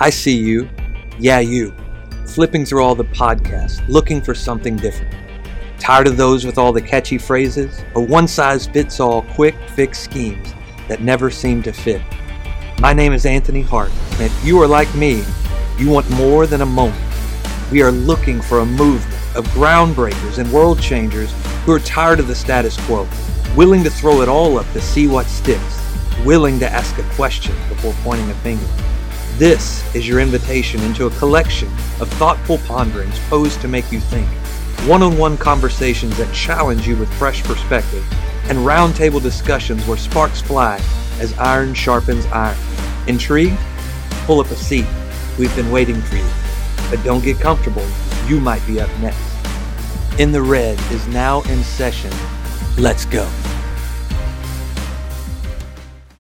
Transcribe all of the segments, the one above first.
I see you, yeah, you, flipping through all the podcasts, looking for something different. Tired of those with all the catchy phrases or one size fits all quick fix schemes that never seem to fit? My name is Anthony Hart, and if you are like me, you want more than a moment. We are looking for a movement of groundbreakers and world changers who are tired of the status quo, willing to throw it all up to see what sticks, willing to ask a question before pointing a finger. This is your invitation into a collection of thoughtful ponderings posed to make you think, one on one conversations that challenge you with fresh perspective, and roundtable discussions where sparks fly as iron sharpens iron. Intrigued? Pull up a seat. We've been waiting for you. But don't get comfortable. You might be up next. In the Red is now in session. Let's go.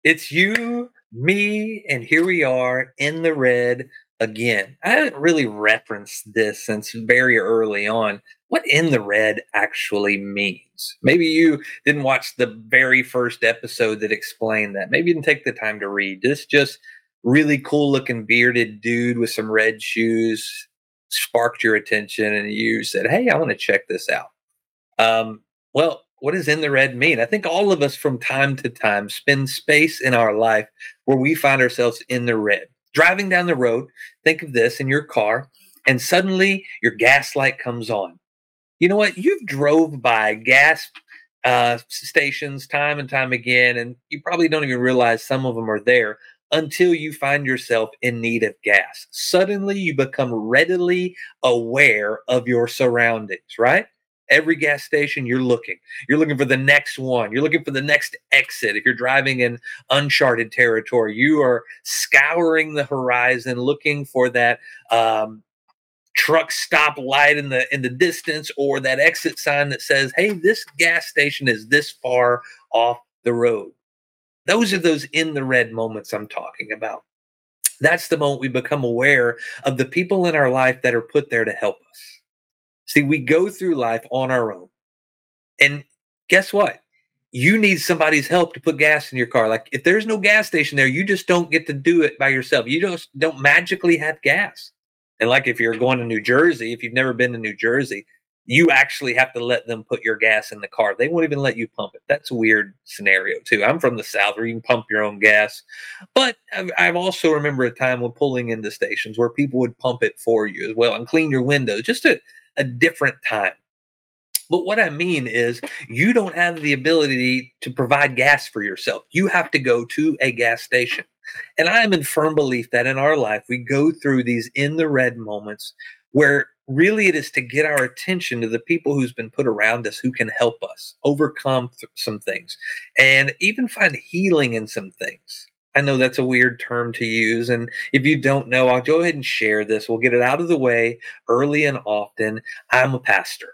It's you, me, and here we are in the red again. I haven't really referenced this since very early on. What in the red actually means. Maybe you didn't watch the very first episode that explained that. Maybe you didn't take the time to read. This just really cool looking bearded dude with some red shoes sparked your attention and you said, Hey, I want to check this out. Um, well, what does in the red mean? I think all of us from time to time spend space in our life where we find ourselves in the red. Driving down the road, think of this in your car, and suddenly your gas light comes on. You know what? You've drove by gas uh, stations time and time again, and you probably don't even realize some of them are there until you find yourself in need of gas. Suddenly, you become readily aware of your surroundings, right? Every gas station, you're looking. You're looking for the next one. You're looking for the next exit. If you're driving in uncharted territory, you are scouring the horizon, looking for that um, truck stop light in the in the distance or that exit sign that says, "Hey, this gas station is this far off the road." Those are those in the red moments I'm talking about. That's the moment we become aware of the people in our life that are put there to help us. See, we go through life on our own. And guess what? You need somebody's help to put gas in your car. Like if there's no gas station there, you just don't get to do it by yourself. You just don't magically have gas. And like if you're going to New Jersey, if you've never been to New Jersey, you actually have to let them put your gas in the car. They won't even let you pump it. That's a weird scenario too. I'm from the South where you can pump your own gas, but I've also remember a time when pulling into stations where people would pump it for you as well and clean your windows. Just a, a different time. But what I mean is, you don't have the ability to provide gas for yourself. You have to go to a gas station. And I am in firm belief that in our life, we go through these in the red moments where really it is to get our attention to the people who's been put around us who can help us overcome th- some things and even find healing in some things i know that's a weird term to use and if you don't know i'll go ahead and share this we'll get it out of the way early and often i'm a pastor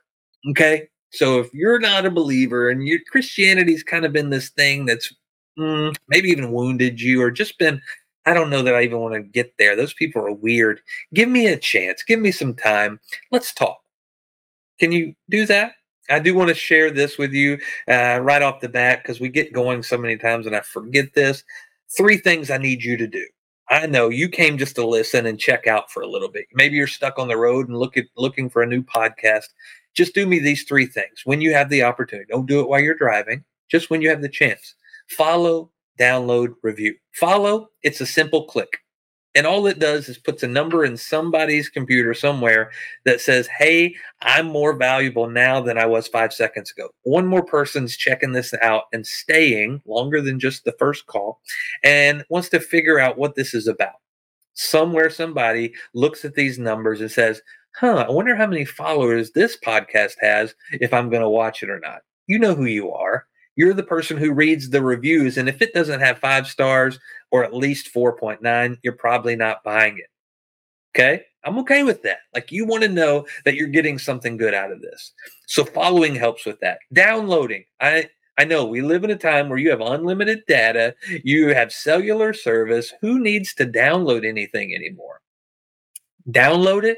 okay so if you're not a believer and your christianity's kind of been this thing that's mm, maybe even wounded you or just been I don't know that I even want to get there. Those people are weird. Give me a chance. Give me some time. Let's talk. Can you do that? I do want to share this with you uh, right off the bat because we get going so many times and I forget this. Three things I need you to do. I know you came just to listen and check out for a little bit. Maybe you're stuck on the road and look at looking for a new podcast. Just do me these three things when you have the opportunity. Don't do it while you're driving. Just when you have the chance. Follow, download, review. Follow, it's a simple click. And all it does is puts a number in somebody's computer somewhere that says, Hey, I'm more valuable now than I was five seconds ago. One more person's checking this out and staying longer than just the first call and wants to figure out what this is about. Somewhere somebody looks at these numbers and says, Huh, I wonder how many followers this podcast has if I'm going to watch it or not. You know who you are you're the person who reads the reviews. And if it doesn't have five stars or at least 4.9, you're probably not buying it. Okay. I'm okay with that. Like you want to know that you're getting something good out of this. So following helps with that. Downloading. I I know we live in a time where you have unlimited data, you have cellular service. Who needs to download anything anymore? Download it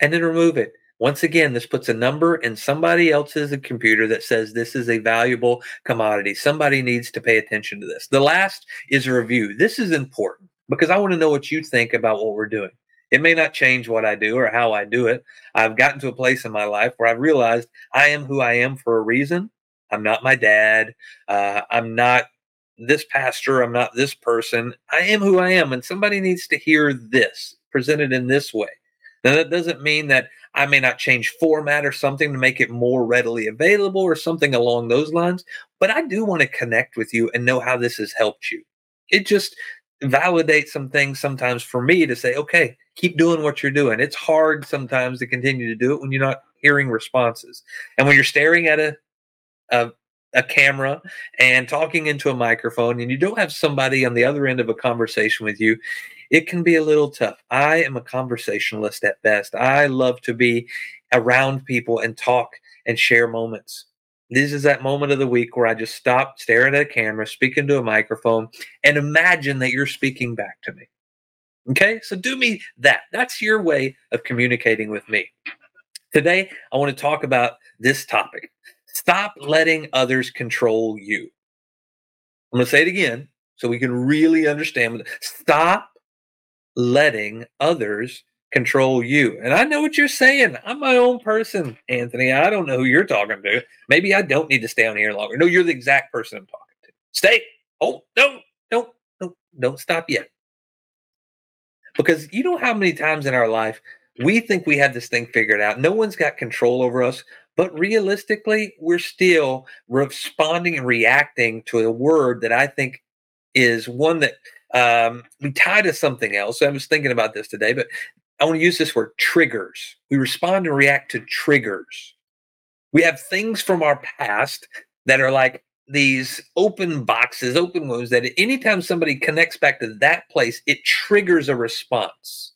and then remove it. Once again, this puts a number in somebody else's computer that says this is a valuable commodity. Somebody needs to pay attention to this. The last is a review. This is important. because I want to know what you think about what we're doing. It may not change what I do or how I do it. I've gotten to a place in my life where I've realized I am who I am for a reason. I'm not my dad. Uh, I'm not this pastor. I'm not this person. I am who I am. And somebody needs to hear this presented in this way. Now, that doesn't mean that I may not change format or something to make it more readily available or something along those lines, but I do want to connect with you and know how this has helped you. It just validates some things sometimes for me to say, okay, keep doing what you're doing. It's hard sometimes to continue to do it when you're not hearing responses. And when you're staring at a, a a camera and talking into a microphone and you don't have somebody on the other end of a conversation with you, it can be a little tough. I am a conversationalist at best. I love to be around people and talk and share moments. This is that moment of the week where I just stop, staring at a camera, speak into a microphone, and imagine that you're speaking back to me. Okay, so do me that. That's your way of communicating with me. Today, I want to talk about this topic. Stop letting others control you. I'm going to say it again so we can really understand. Stop letting others control you. And I know what you're saying. I'm my own person, Anthony. I don't know who you're talking to. Maybe I don't need to stay on here longer. No, you're the exact person I'm talking to. Stay. Oh, no, don't, don't, don't stop yet. Because you know how many times in our life we think we have this thing figured out. No one's got control over us, but realistically, we're still responding and reacting to a word that I think is one that um, we tie to something else. I was thinking about this today, but I want to use this word triggers. We respond and react to triggers. We have things from our past that are like these open boxes, open wounds that anytime somebody connects back to that place, it triggers a response.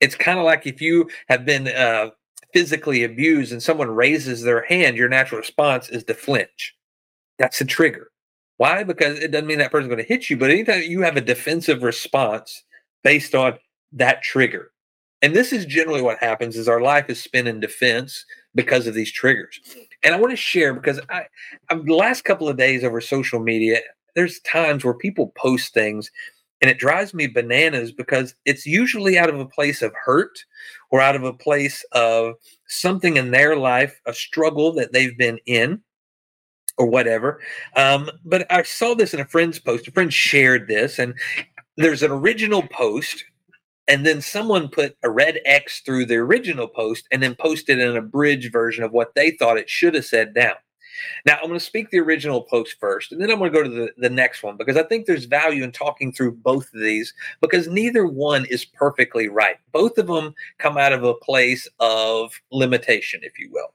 It's kind of like if you have been uh, physically abused and someone raises their hand, your natural response is to flinch. That's a trigger. Why? Because it doesn't mean that person's going to hit you, but anytime you have a defensive response based on that trigger. And this is generally what happens is our life is spent in defense because of these triggers. And I want to share because I, I the last couple of days over social media, there's times where people post things and it drives me bananas because it's usually out of a place of hurt or out of a place of something in their life, a struggle that they've been in or whatever. Um, but I saw this in a friend's post. A friend shared this, and there's an original post, and then someone put a red X through the original post and then posted an abridged version of what they thought it should have said down. Now, I'm going to speak the original post first, and then I'm going to go to the, the next one because I think there's value in talking through both of these because neither one is perfectly right. Both of them come out of a place of limitation, if you will.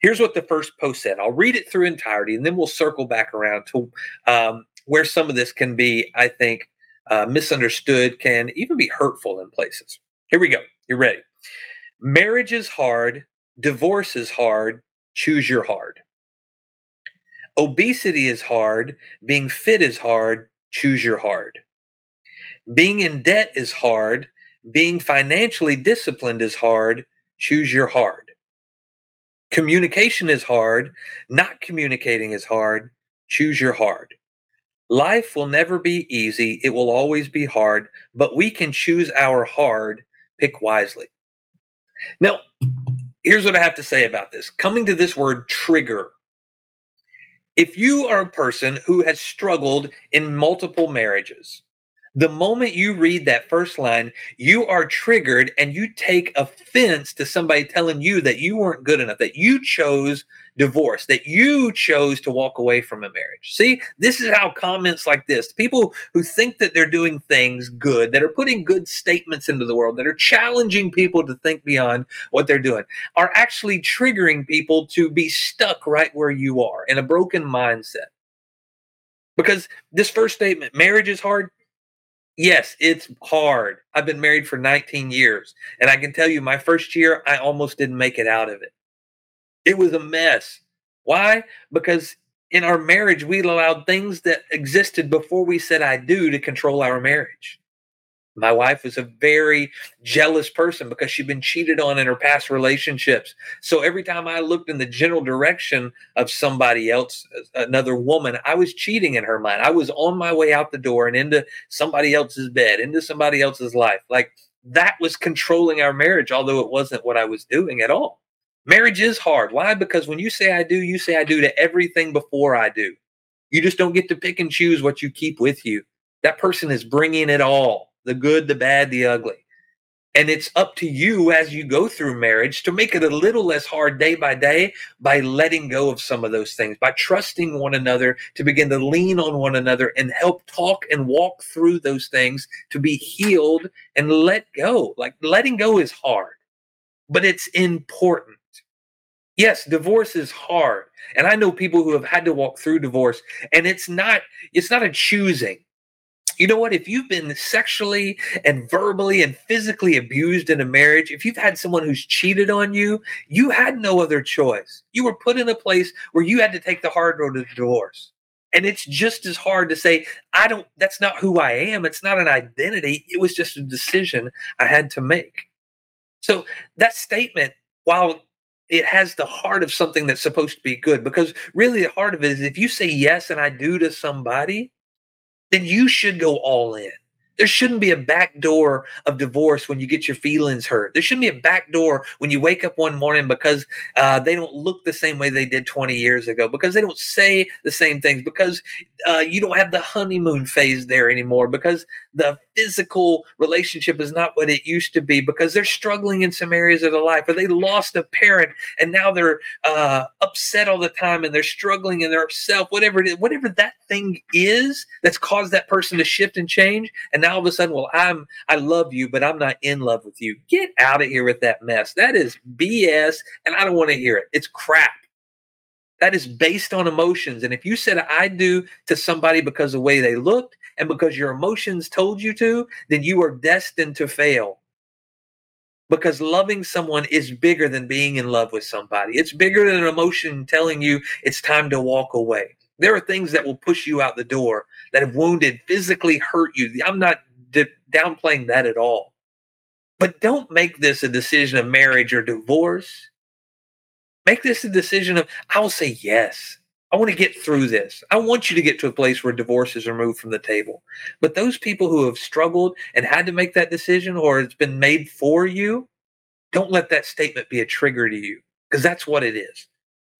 Here's what the first post said. I'll read it through entirety, and then we'll circle back around to um, where some of this can be, I think, uh, misunderstood, can even be hurtful in places. Here we go. You're ready. Marriage is hard. Divorce is hard. Choose your hard. Obesity is hard. Being fit is hard. Choose your hard. Being in debt is hard. Being financially disciplined is hard. Choose your hard. Communication is hard. Not communicating is hard. Choose your hard. Life will never be easy. It will always be hard, but we can choose our hard. Pick wisely. Now, here's what I have to say about this. Coming to this word trigger. If you are a person who has struggled in multiple marriages, the moment you read that first line, you are triggered and you take offense to somebody telling you that you weren't good enough, that you chose divorce, that you chose to walk away from a marriage. See, this is how comments like this, people who think that they're doing things good, that are putting good statements into the world, that are challenging people to think beyond what they're doing, are actually triggering people to be stuck right where you are in a broken mindset. Because this first statement, marriage is hard, Yes, it's hard. I've been married for 19 years, and I can tell you, my first year, I almost didn't make it out of it. It was a mess. Why? Because in our marriage, we allowed things that existed before we said I do to control our marriage. My wife was a very jealous person because she'd been cheated on in her past relationships. So every time I looked in the general direction of somebody else, another woman, I was cheating in her mind. I was on my way out the door and into somebody else's bed, into somebody else's life. Like that was controlling our marriage, although it wasn't what I was doing at all. Marriage is hard. Why? Because when you say I do, you say I do to everything before I do. You just don't get to pick and choose what you keep with you. That person is bringing it all the good, the bad, the ugly. And it's up to you as you go through marriage to make it a little less hard day by day by letting go of some of those things, by trusting one another to begin to lean on one another and help talk and walk through those things to be healed and let go. Like letting go is hard, but it's important. Yes, divorce is hard. And I know people who have had to walk through divorce and it's not it's not a choosing you know what? If you've been sexually and verbally and physically abused in a marriage, if you've had someone who's cheated on you, you had no other choice. You were put in a place where you had to take the hard road of divorce. And it's just as hard to say, I don't, that's not who I am. It's not an identity. It was just a decision I had to make. So that statement, while it has the heart of something that's supposed to be good, because really the heart of it is if you say yes and I do to somebody, then you should go all in. There shouldn't be a back door of divorce when you get your feelings hurt. There shouldn't be a back door when you wake up one morning because uh, they don't look the same way they did 20 years ago, because they don't say the same things, because uh, you don't have the honeymoon phase there anymore, because the physical relationship is not what it used to be, because they're struggling in some areas of their life, or they lost a parent and now they're uh, upset all the time and they're struggling in their self, whatever it is, whatever that thing is that's caused that person to shift and change. And now all of a sudden, well, I'm I love you, but I'm not in love with you. Get out of here with that mess. That is BS, and I don't want to hear it. It's crap. That is based on emotions. And if you said I do to somebody because of the way they looked and because your emotions told you to, then you are destined to fail. Because loving someone is bigger than being in love with somebody. It's bigger than an emotion telling you it's time to walk away. There are things that will push you out the door that have wounded, physically hurt you. I'm not d- downplaying that at all. But don't make this a decision of marriage or divorce. Make this a decision of, I'll say yes. I want to get through this. I want you to get to a place where divorce is removed from the table. But those people who have struggled and had to make that decision or it's been made for you, don't let that statement be a trigger to you because that's what it is.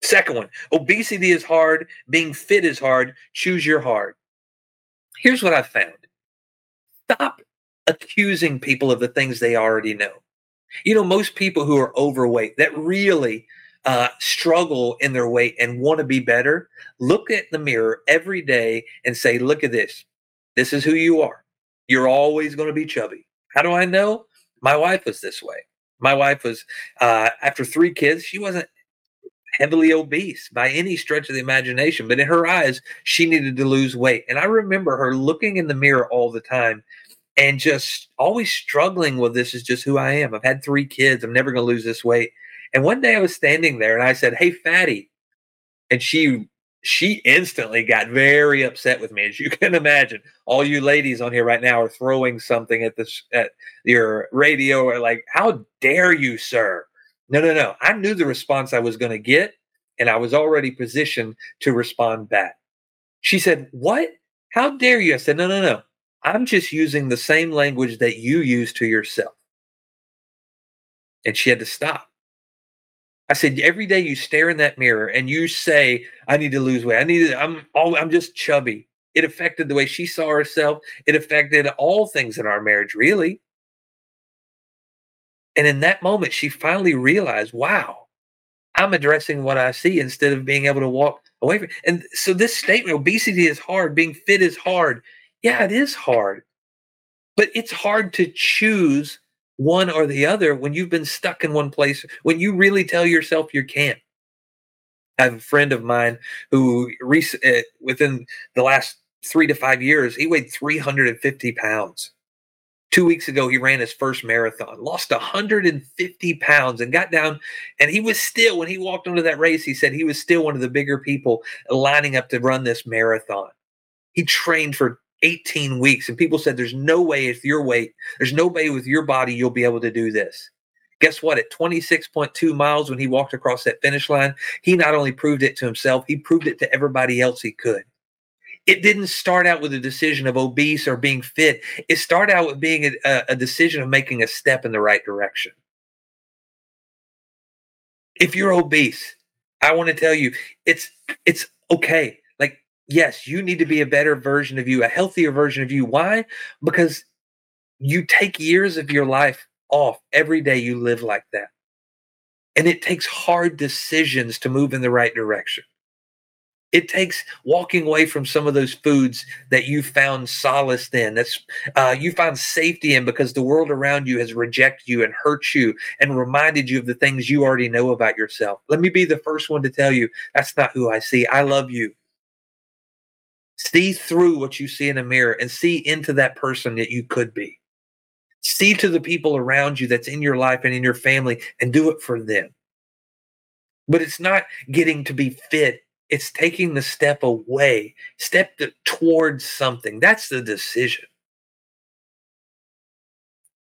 Second one, obesity is hard, being fit is hard, choose your hard. Here's what I've found stop accusing people of the things they already know. You know, most people who are overweight that really uh, struggle in their weight and want to be better, look at the mirror every day and say, Look at this. This is who you are. You're always going to be chubby. How do I know? My wife was this way. My wife was, uh, after three kids, she wasn't heavily obese by any stretch of the imagination, but in her eyes, she needed to lose weight. And I remember her looking in the mirror all the time and just always struggling with this is just who I am. I've had three kids. I'm never going to lose this weight. And one day I was standing there and I said, Hey, fatty. And she she instantly got very upset with me, as you can imagine. All you ladies on here right now are throwing something at this at your radio or like, how dare you, sir? No, no, no. I knew the response I was going to get, and I was already positioned to respond back. She said, What? How dare you? I said, No, no, no. I'm just using the same language that you use to yourself. And she had to stop. I said, every day you stare in that mirror and you say, I need to lose weight. I need to, I'm all I'm just chubby. It affected the way she saw herself. It affected all things in our marriage, really. And in that moment, she finally realized, wow, I'm addressing what I see instead of being able to walk away from. And so this statement, obesity is hard, being fit is hard. Yeah, it is hard. But it's hard to choose one or the other when you've been stuck in one place, when you really tell yourself you can't. I have a friend of mine who, uh, within the last three to five years, he weighed 350 pounds. Two weeks ago, he ran his first marathon, lost 150 pounds, and got down. And he was still, when he walked onto that race, he said he was still one of the bigger people lining up to run this marathon. He trained for 18 weeks. And people said, There's no way with your weight, there's no way with your body you'll be able to do this. Guess what? At 26.2 miles, when he walked across that finish line, he not only proved it to himself, he proved it to everybody else he could. It didn't start out with a decision of obese or being fit. It started out with being a, a decision of making a step in the right direction. If you're obese, I want to tell you, it's it's okay. Yes, you need to be a better version of you, a healthier version of you. Why? Because you take years of your life off every day you live like that. And it takes hard decisions to move in the right direction. It takes walking away from some of those foods that you found solace in, that's uh, you found safety in because the world around you has rejected you and hurt you and reminded you of the things you already know about yourself. Let me be the first one to tell you that's not who I see. I love you. See through what you see in a mirror and see into that person that you could be. See to the people around you that's in your life and in your family and do it for them. But it's not getting to be fit, it's taking the step away, step towards something. That's the decision.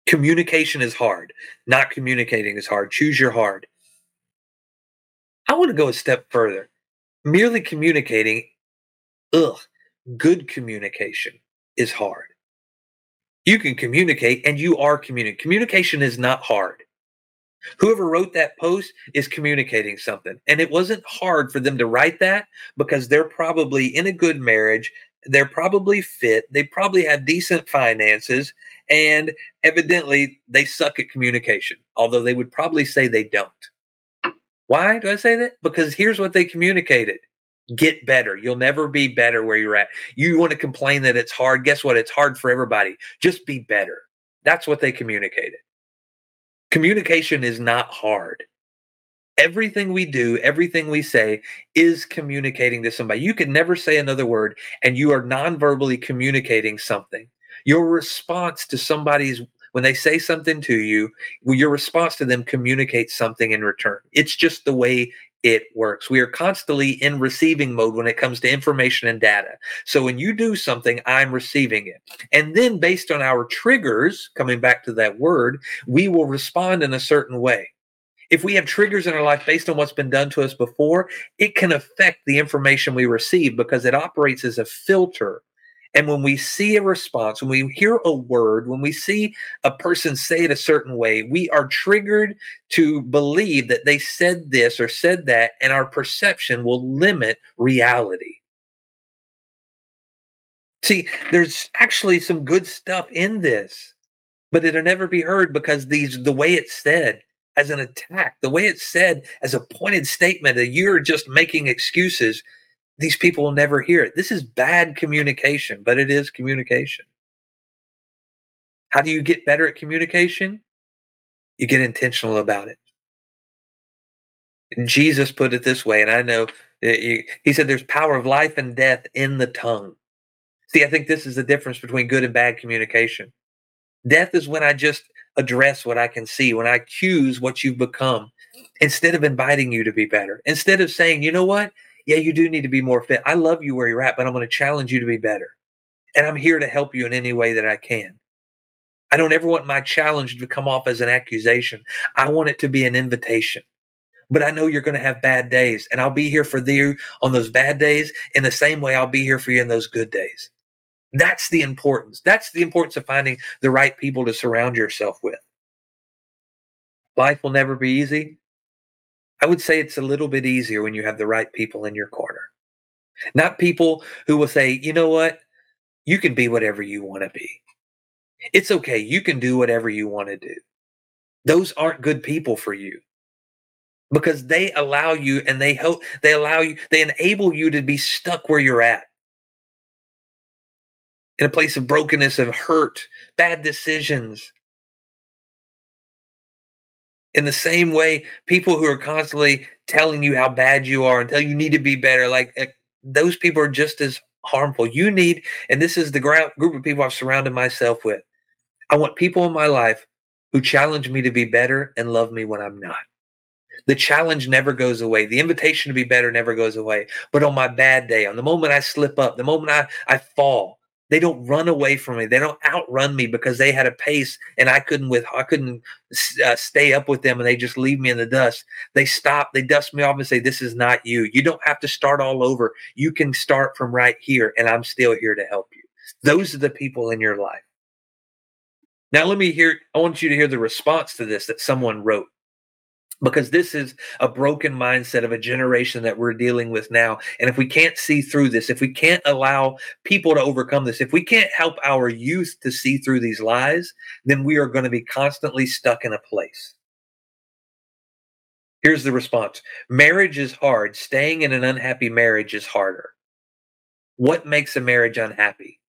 Communication is hard. Not communicating is hard. Choose your hard. I want to go a step further. Merely communicating, ugh, good communication is hard. You can communicate and you are communicating. Communication is not hard. Whoever wrote that post is communicating something. And it wasn't hard for them to write that because they're probably in a good marriage. They're probably fit. They probably have decent finances. And evidently, they suck at communication, although they would probably say they don't. Why do I say that? Because here's what they communicated get better. You'll never be better where you're at. You want to complain that it's hard. Guess what? It's hard for everybody. Just be better. That's what they communicated. Communication is not hard. Everything we do, everything we say is communicating to somebody. You can never say another word and you are non-verbally communicating something. Your response to somebody's when they say something to you, your response to them communicates something in return. It's just the way it works. We are constantly in receiving mode when it comes to information and data. So when you do something, I'm receiving it. And then based on our triggers, coming back to that word, we will respond in a certain way. If we have triggers in our life based on what's been done to us before, it can affect the information we receive because it operates as a filter and when we see a response, when we hear a word, when we see a person say it a certain way, we are triggered to believe that they said this or said that, and our perception will limit reality. See, there's actually some good stuff in this, but it'll never be heard because these the way it's said as an attack, the way it's said as a pointed statement that you're just making excuses these people will never hear it. This is bad communication, but it is communication. How do you get better at communication? You get intentional about it. And Jesus put it this way, and I know he said there's power of life and death in the tongue. See, I think this is the difference between good and bad communication. Death is when I just address what I can see, when I accuse what you've become, instead of inviting you to be better, instead of saying, you know what, yeah, you do need to be more fit. I love you where you're at, but I'm going to challenge you to be better. And I'm here to help you in any way that I can. I don't ever want my challenge to come off as an accusation. I want it to be an invitation. But I know you're going to have bad days, and I'll be here for you on those bad days in the same way I'll be here for you in those good days. That's the importance. That's the importance of finding the right people to surround yourself with. Life will never be easy. I would say it's a little bit easier when you have the right people in your corner. Not people who will say, you know what? You can be whatever you want to be. It's okay. You can do whatever you want to do. Those aren't good people for you because they allow you and they help, they allow you, they enable you to be stuck where you're at in a place of brokenness, of hurt, bad decisions, in the same way, people who are constantly telling you how bad you are and tell you need to be better, like uh, those people are just as harmful. You need, and this is the group of people I've surrounded myself with. I want people in my life who challenge me to be better and love me when I'm not. The challenge never goes away. The invitation to be better never goes away. But on my bad day, on the moment I slip up, the moment I, I fall, They don't run away from me. They don't outrun me because they had a pace and I couldn't with I couldn't uh, stay up with them and they just leave me in the dust. They stop, they dust me off and say this is not you. You don't have to start all over. You can start from right here and I'm still here to help you. Those are the people in your life. Now let me hear I want you to hear the response to this that someone wrote because this is a broken mindset of a generation that we're dealing with now. And if we can't see through this, if we can't allow people to overcome this, if we can't help our youth to see through these lies, then we are going to be constantly stuck in a place. Here's the response Marriage is hard. Staying in an unhappy marriage is harder. What makes a marriage unhappy?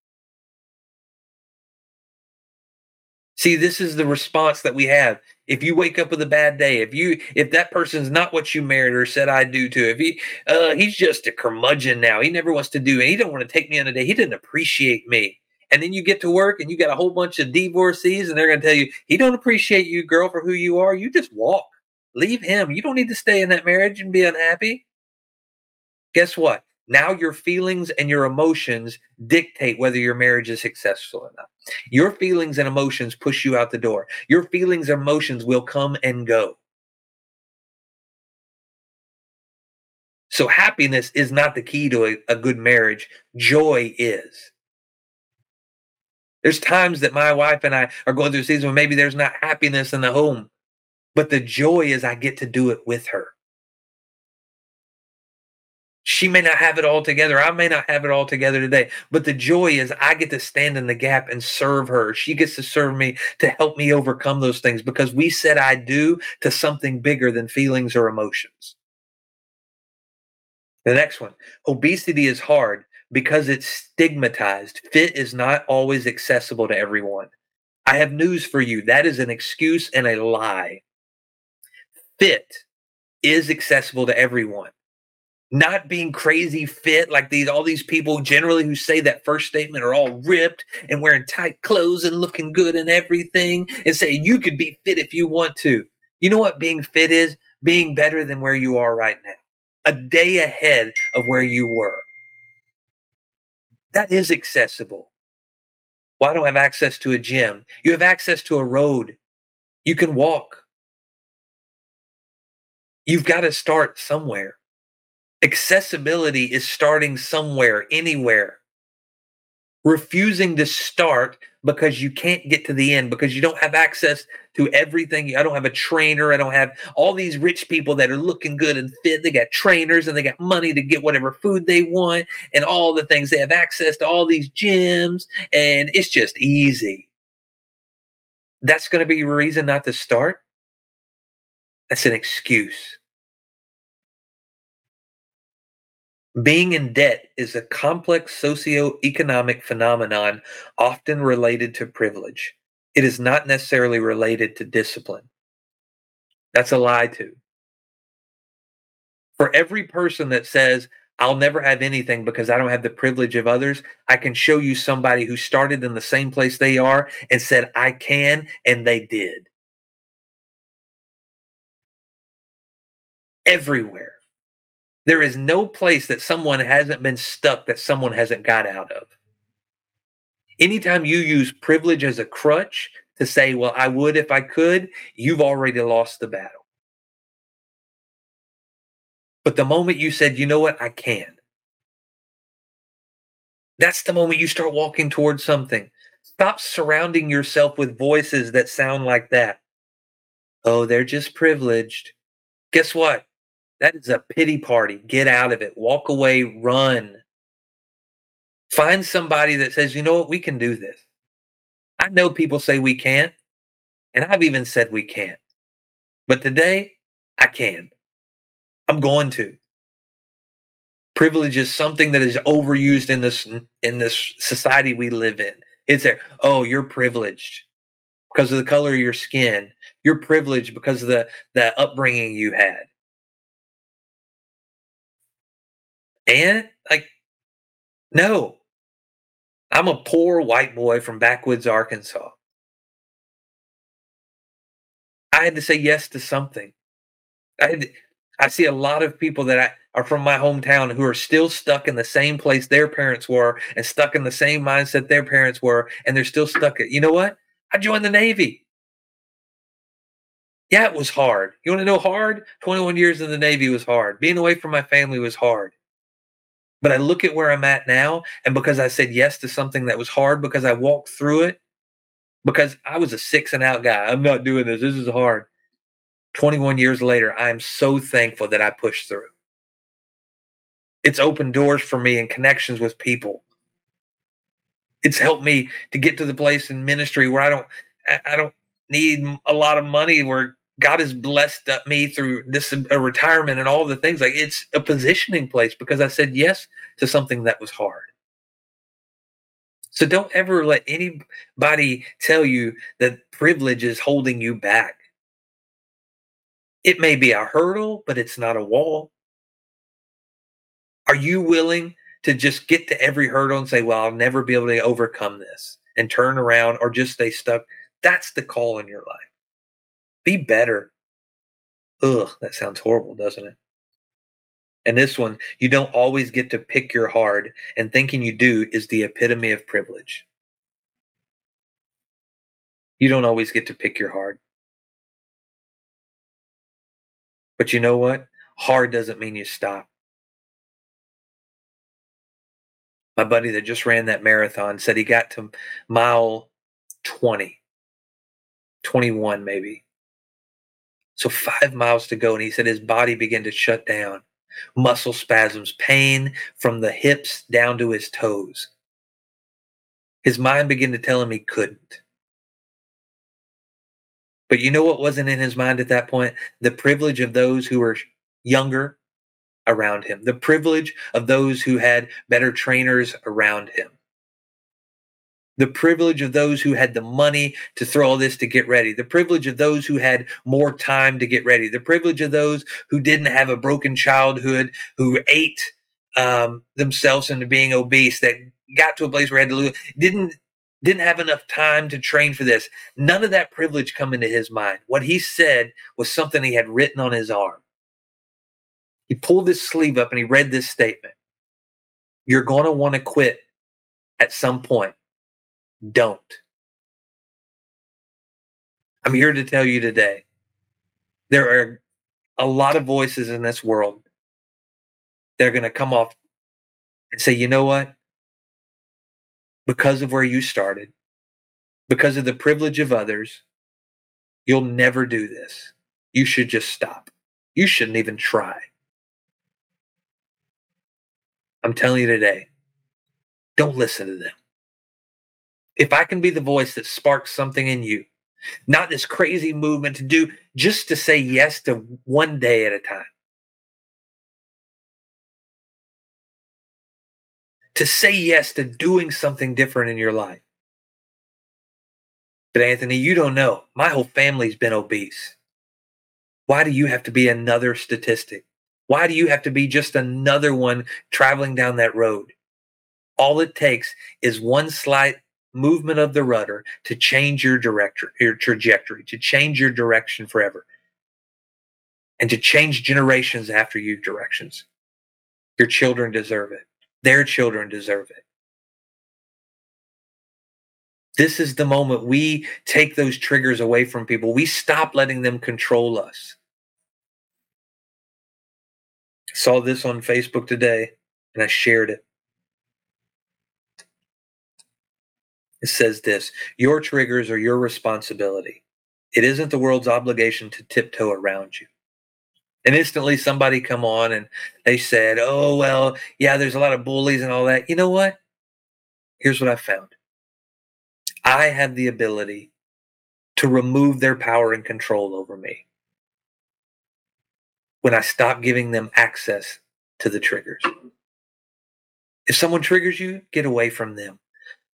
See, this is the response that we have. If you wake up with a bad day, if you if that person's not what you married or said I do to, if he uh he's just a curmudgeon now. He never wants to do and He don't want to take me on a day. He didn't appreciate me. And then you get to work and you got a whole bunch of divorcees and they're gonna tell you, he don't appreciate you, girl, for who you are. You just walk. Leave him. You don't need to stay in that marriage and be unhappy. Guess what? Now your feelings and your emotions dictate whether your marriage is successful or not. Your feelings and emotions push you out the door. Your feelings and emotions will come and go. So happiness is not the key to a, a good marriage. Joy is. There's times that my wife and I are going through a season where maybe there's not happiness in the home, but the joy is I get to do it with her. She may not have it all together. I may not have it all together today. But the joy is I get to stand in the gap and serve her. She gets to serve me to help me overcome those things because we said I do to something bigger than feelings or emotions. The next one obesity is hard because it's stigmatized. Fit is not always accessible to everyone. I have news for you. That is an excuse and a lie. Fit is accessible to everyone not being crazy fit like these all these people generally who say that first statement are all ripped and wearing tight clothes and looking good and everything and say you could be fit if you want to. You know what being fit is? Being better than where you are right now a day ahead of where you were. That is accessible. Well i don't have access to a gym? You have access to a road. You can walk. You've got to start somewhere accessibility is starting somewhere, anywhere. Refusing to start because you can't get to the end, because you don't have access to everything. I don't have a trainer. I don't have all these rich people that are looking good and fit. They got trainers and they got money to get whatever food they want and all the things. They have access to all these gyms and it's just easy. That's going to be a reason not to start. That's an excuse. Being in debt is a complex socio-economic phenomenon often related to privilege. It is not necessarily related to discipline. That's a lie, too. For every person that says, I'll never have anything because I don't have the privilege of others, I can show you somebody who started in the same place they are and said, I can, and they did. Everywhere. There is no place that someone hasn't been stuck that someone hasn't got out of. Anytime you use privilege as a crutch to say, well, I would if I could, you've already lost the battle. But the moment you said, you know what, I can, that's the moment you start walking towards something. Stop surrounding yourself with voices that sound like that. Oh, they're just privileged. Guess what? That is a pity party. Get out of it. Walk away, run. Find somebody that says, you know what, we can do this. I know people say we can't, and I've even said we can't. But today, I can. I'm going to. Privilege is something that is overused in this in this society we live in. It's there. Oh, you're privileged because of the color of your skin. You're privileged because of the the upbringing you had. And like, no, I'm a poor white boy from backwoods Arkansas. I had to say yes to something. I I see a lot of people that I are from my hometown who are still stuck in the same place their parents were and stuck in the same mindset their parents were, and they're still stuck at, you know what? I joined the Navy. Yeah, it was hard. You want to know hard? 21 years in the Navy was hard. Being away from my family was hard. But I look at where I'm at now, and because I said yes to something that was hard, because I walked through it, because I was a six and out guy. I'm not doing this. This is hard. 21 years later, I'm so thankful that I pushed through. It's opened doors for me and connections with people. It's helped me to get to the place in ministry where I don't I don't need a lot of money where God has blessed me through this retirement and all the things. Like it's a positioning place because I said yes to something that was hard. So don't ever let anybody tell you that privilege is holding you back. It may be a hurdle, but it's not a wall. Are you willing to just get to every hurdle and say, well, I'll never be able to overcome this and turn around or just stay stuck? That's the call in your life. Be better. Ugh, that sounds horrible, doesn't it? And this one, you don't always get to pick your hard, and thinking you do is the epitome of privilege. You don't always get to pick your hard. But you know what? Hard doesn't mean you stop. My buddy that just ran that marathon said he got to mile 20, 21 maybe. So five miles to go. And he said his body began to shut down muscle spasms, pain from the hips down to his toes. His mind began to tell him he couldn't. But you know what wasn't in his mind at that point? The privilege of those who were younger around him, the privilege of those who had better trainers around him the privilege of those who had the money to throw all this to get ready, the privilege of those who had more time to get ready, the privilege of those who didn't have a broken childhood, who ate um, themselves into being obese, that got to a place where had to lose, didn't didn't have enough time to train for this. None of that privilege come into his mind. What he said was something he had written on his arm. He pulled his sleeve up and he read this statement. You're going to want to quit at some point don't. I'm here to tell you today there are a lot of voices in this world that are going to come off and say, you know what? Because of where you started, because of the privilege of others, you'll never do this. You should just stop. You shouldn't even try. I'm telling you today, don't listen to them if I can be the voice that sparks something in you, not this crazy movement to do just to say yes to one day at a time. To say yes to doing something different in your life. But Anthony, you don't know. My whole family's been obese. Why do you have to be another statistic? Why do you have to be just another one traveling down that road? All it takes is one slight movement of the rudder to change your director, your trajectory, to change your direction forever, and to change generations after you directions. Your children deserve it. Their children deserve it. This is the moment we take those triggers away from people. We stop letting them control us. Saw this on Facebook today and I shared it. It says this Your triggers are your responsibility. It isn't the world's obligation to tiptoe around you. And instantly somebody come on and they said, Oh, well, yeah, there's a lot of bullies and all that. You know what? Here's what I found I have the ability to remove their power and control over me when I stop giving them access to the triggers. If someone triggers you, get away from them.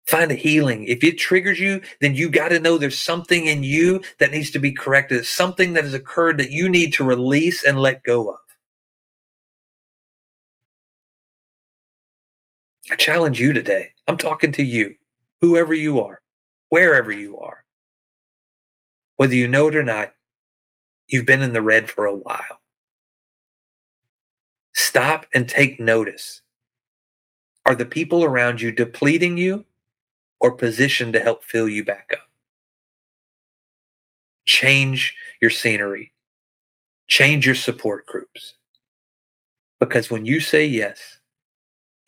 Find a healing. If it triggers you, then you got to know there's something in you that needs to be corrected, something that has occurred that you need to release and let go of. I challenge you today. I'm talking to you, whoever you are, wherever you are. Whether you know it or not, you've been in the red for a while. Stop and take notice. Are the people around you depleting you or positioned to help fill you back up? Change your scenery, change your support groups. Because when you say yes,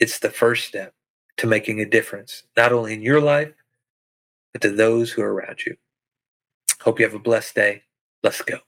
it's the first step to making a difference, not only in your life, but to those who are around you. Hope you have a blessed day. Let's go.